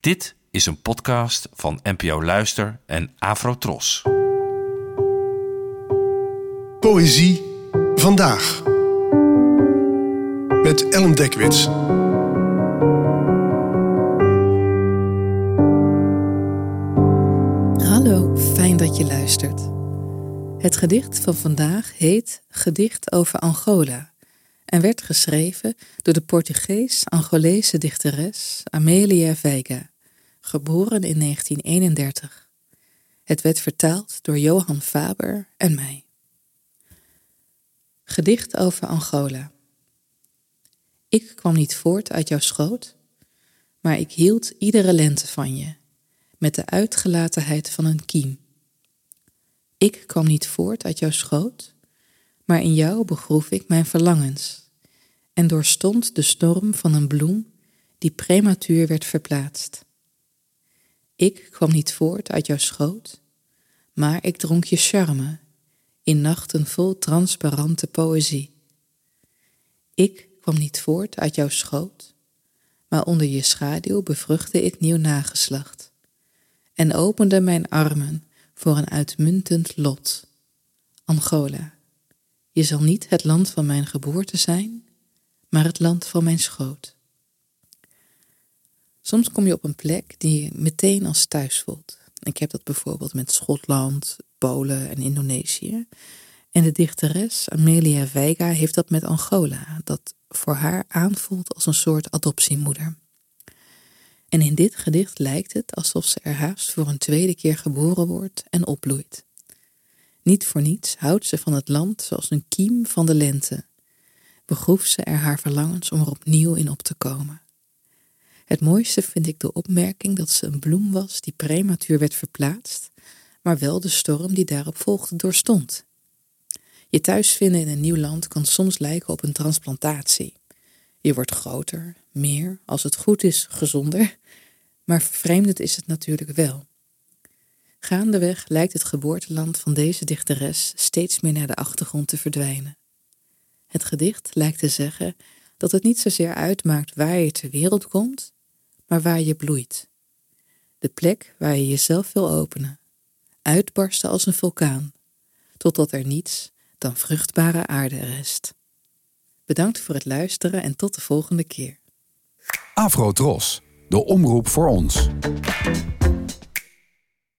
Dit is een podcast van NPO Luister en Afrotros. Poëzie vandaag. Met Ellen Dekwits. Hallo, fijn dat je luistert. Het gedicht van vandaag heet Gedicht over Angola en werd geschreven door de Portugees-Angolese dichteres Amelia Veiga, geboren in 1931. Het werd vertaald door Johan Faber en mij. Gedicht over Angola. Ik kwam niet voort uit jouw schoot, maar ik hield iedere lente van je, met de uitgelatenheid van een kiem. Ik kwam niet voort uit jouw schoot, maar in jou begroef ik mijn verlangens en doorstond de storm van een bloem die prematuur werd verplaatst. Ik kwam niet voort uit jouw schoot, maar ik dronk je charme in nachten vol transparante poëzie. Ik kwam niet voort uit jouw schoot, maar onder je schaduw bevruchtte ik nieuw nageslacht en opende mijn armen voor een uitmuntend lot. Angola, je zal niet het land van mijn geboorte zijn, maar het land van mijn schoot. Soms kom je op een plek die je meteen als thuis voelt. Ik heb dat bijvoorbeeld met Schotland, Polen en Indonesië. En de dichteres Amelia Veiga heeft dat met Angola, dat voor haar aanvoelt als een soort adoptiemoeder. En in dit gedicht lijkt het alsof ze er haast voor een tweede keer geboren wordt en opbloeit. Niet voor niets houdt ze van het land zoals een kiem van de lente. Begroef ze er haar verlangens om er opnieuw in op te komen. Het mooiste vind ik de opmerking dat ze een bloem was die prematuur werd verplaatst, maar wel de storm die daarop volgde doorstond. Je thuis vinden in een nieuw land kan soms lijken op een transplantatie. Je wordt groter, meer, als het goed is, gezonder, maar vervreemdend is het natuurlijk wel. Gaandeweg lijkt het geboorteland van deze dichteres steeds meer naar de achtergrond te verdwijnen. Het gedicht lijkt te zeggen dat het niet zozeer uitmaakt waar je ter wereld komt, maar waar je bloeit. De plek waar je jezelf wil openen, uitbarsten als een vulkaan, totdat er niets dan vruchtbare aarde rest. Bedankt voor het luisteren en tot de volgende keer. Afro Tros, de omroep voor ons.